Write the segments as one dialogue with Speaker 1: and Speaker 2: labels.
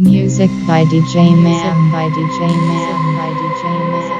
Speaker 1: Music by DJ Mam by DJ Mam by DJ
Speaker 2: Mam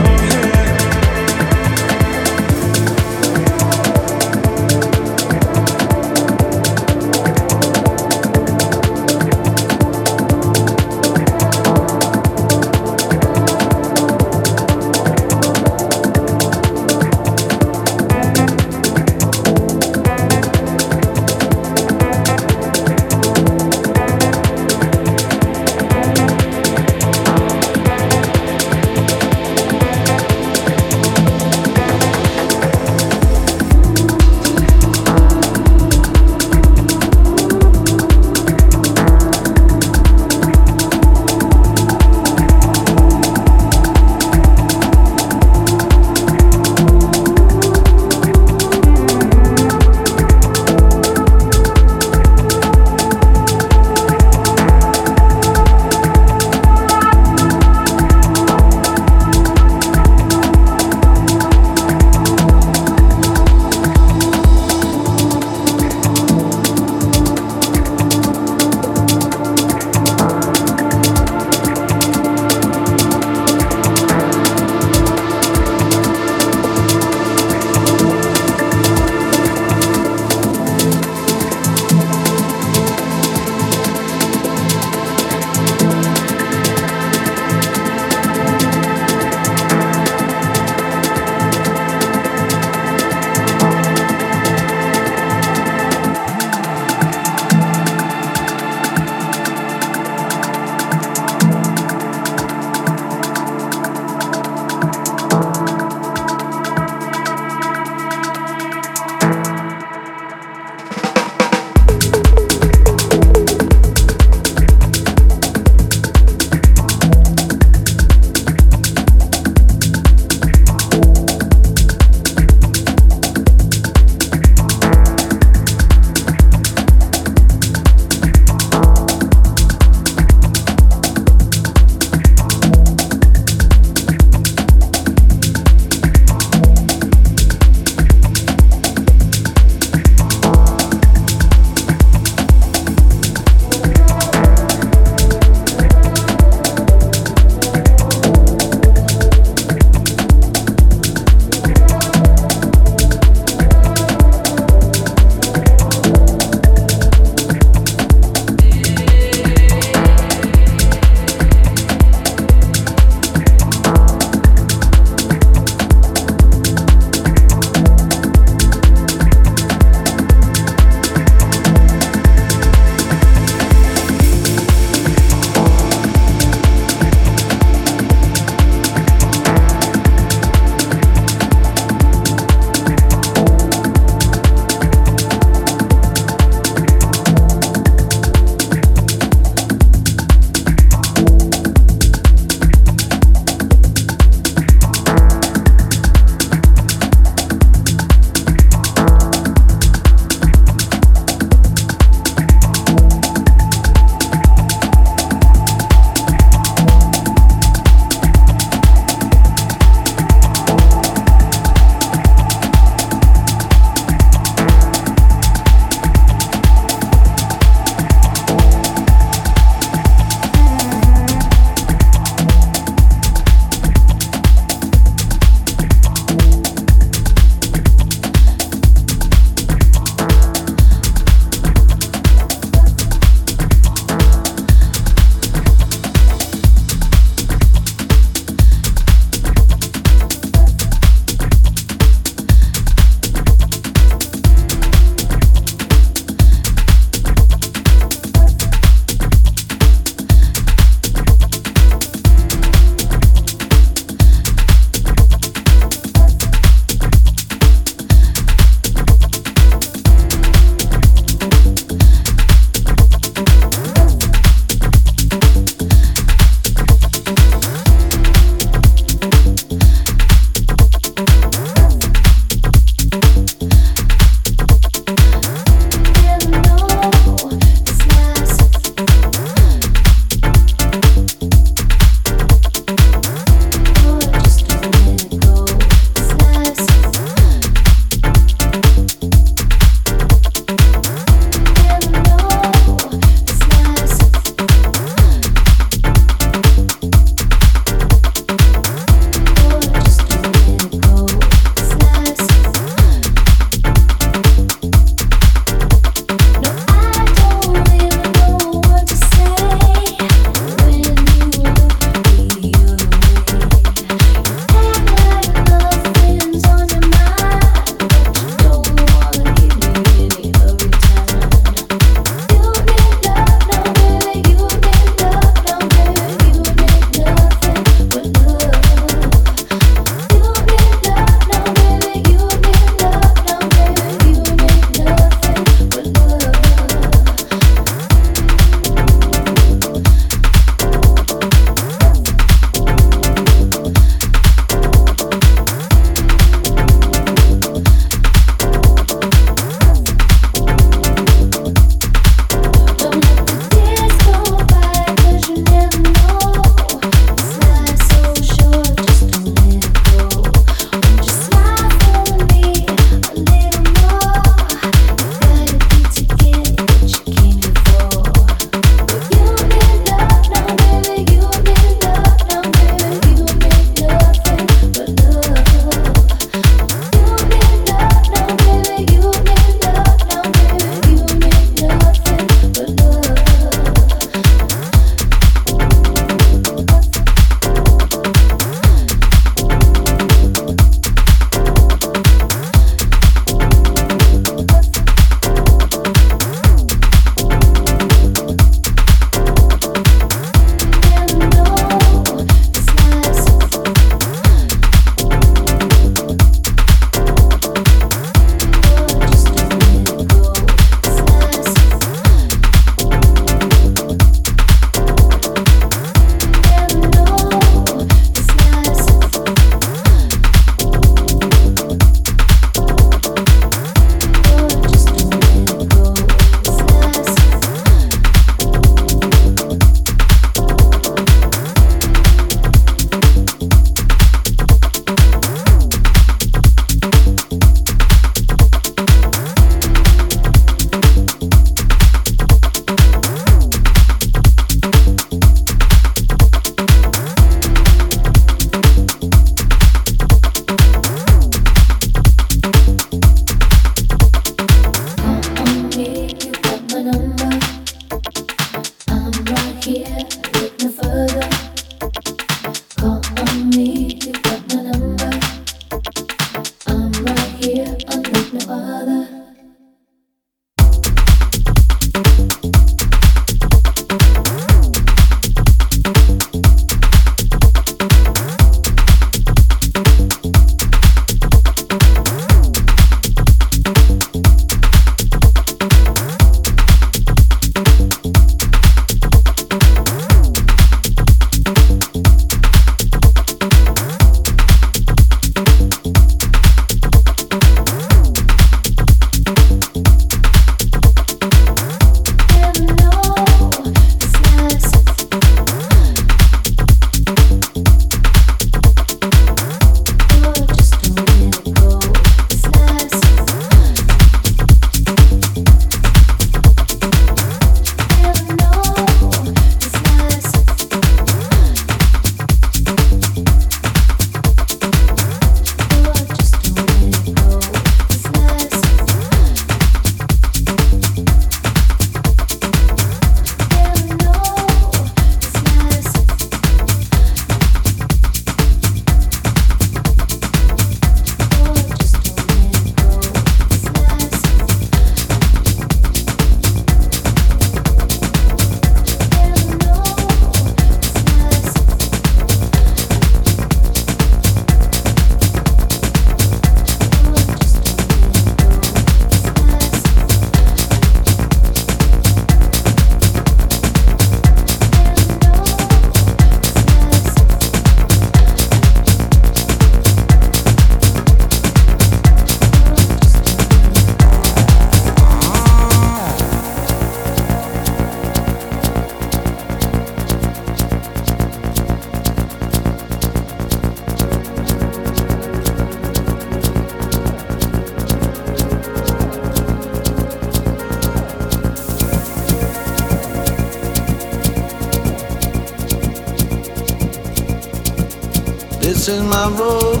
Speaker 2: This is my road.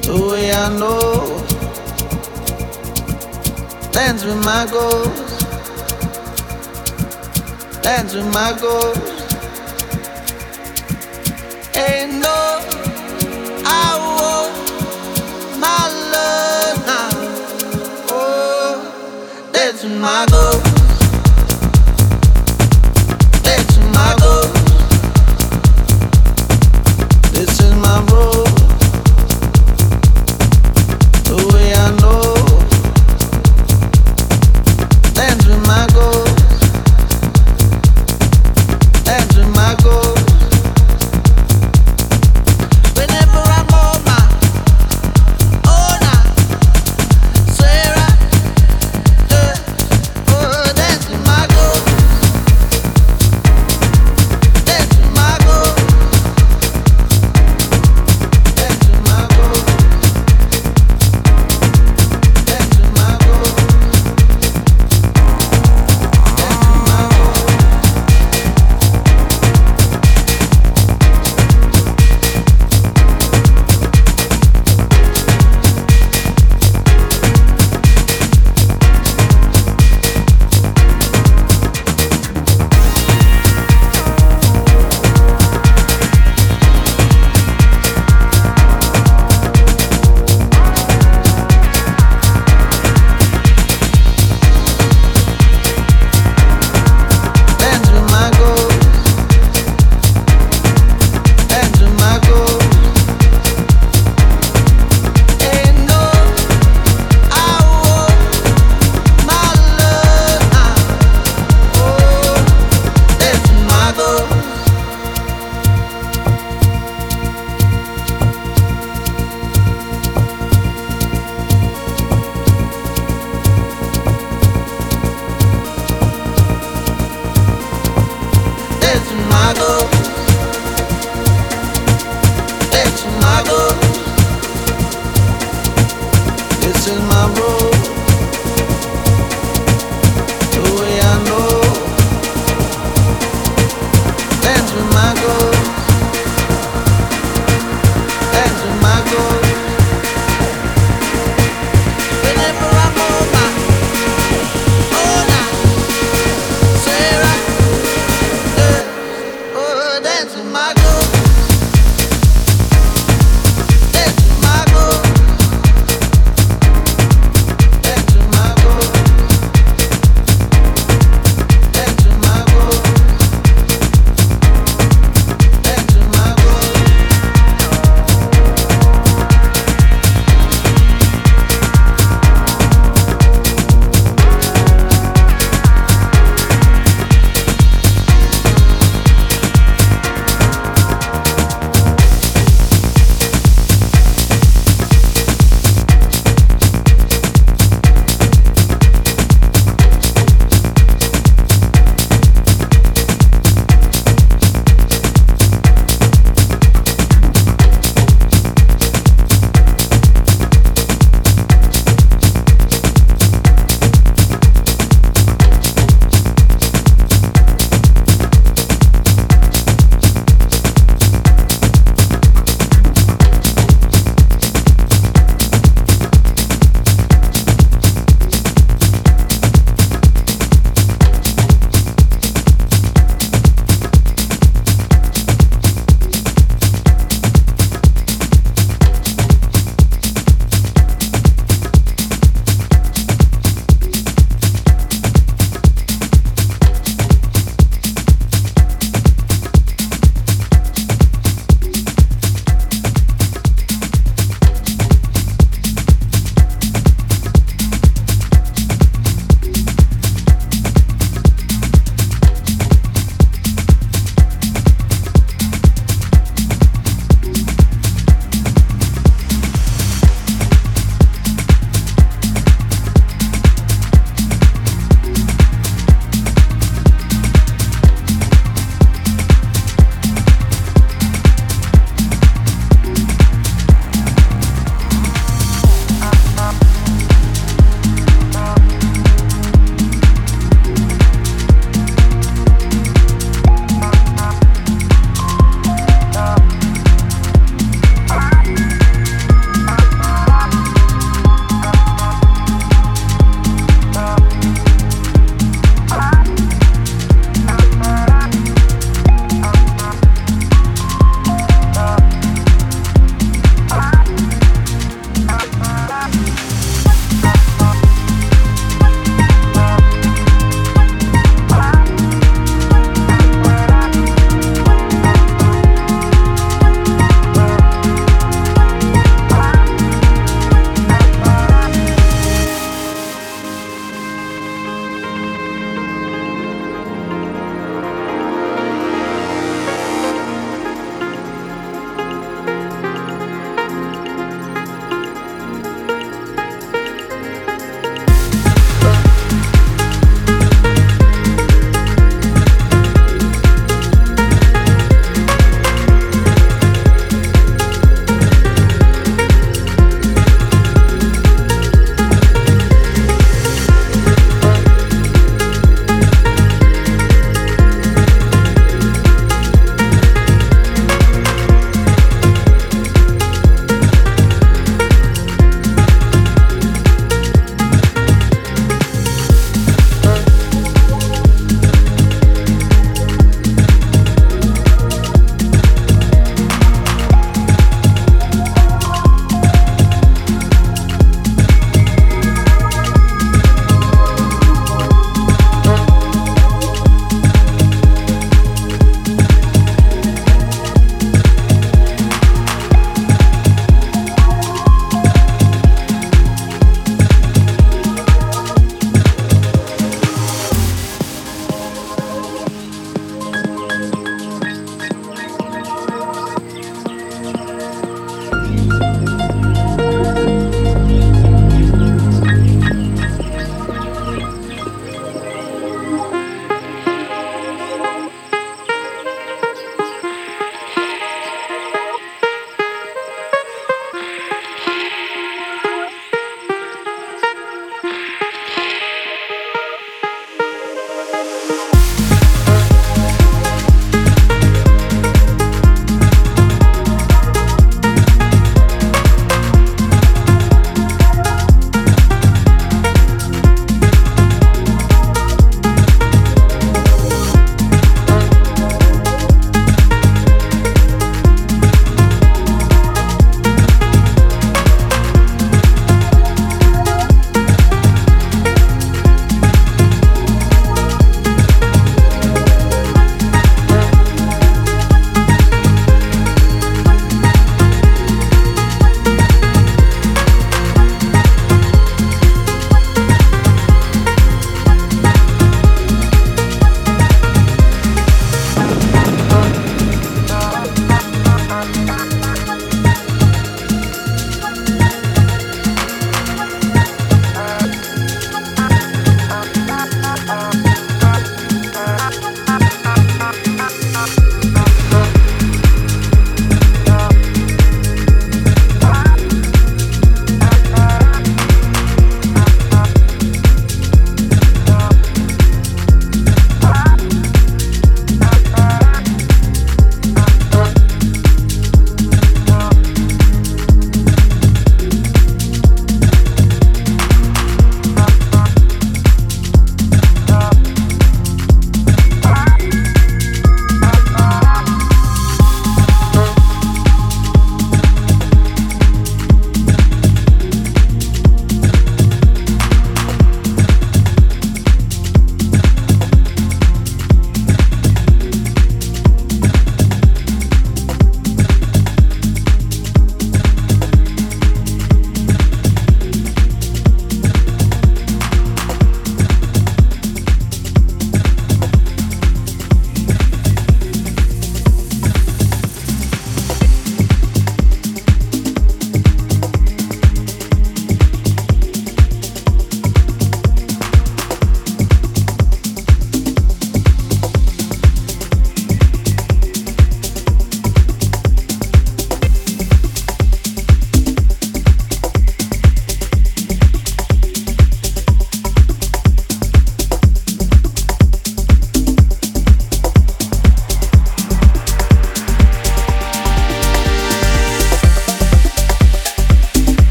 Speaker 2: The way I know. Dance with my ghost. Dance with my ghost. Ain't no I want my love now. Oh, dance with my ghost.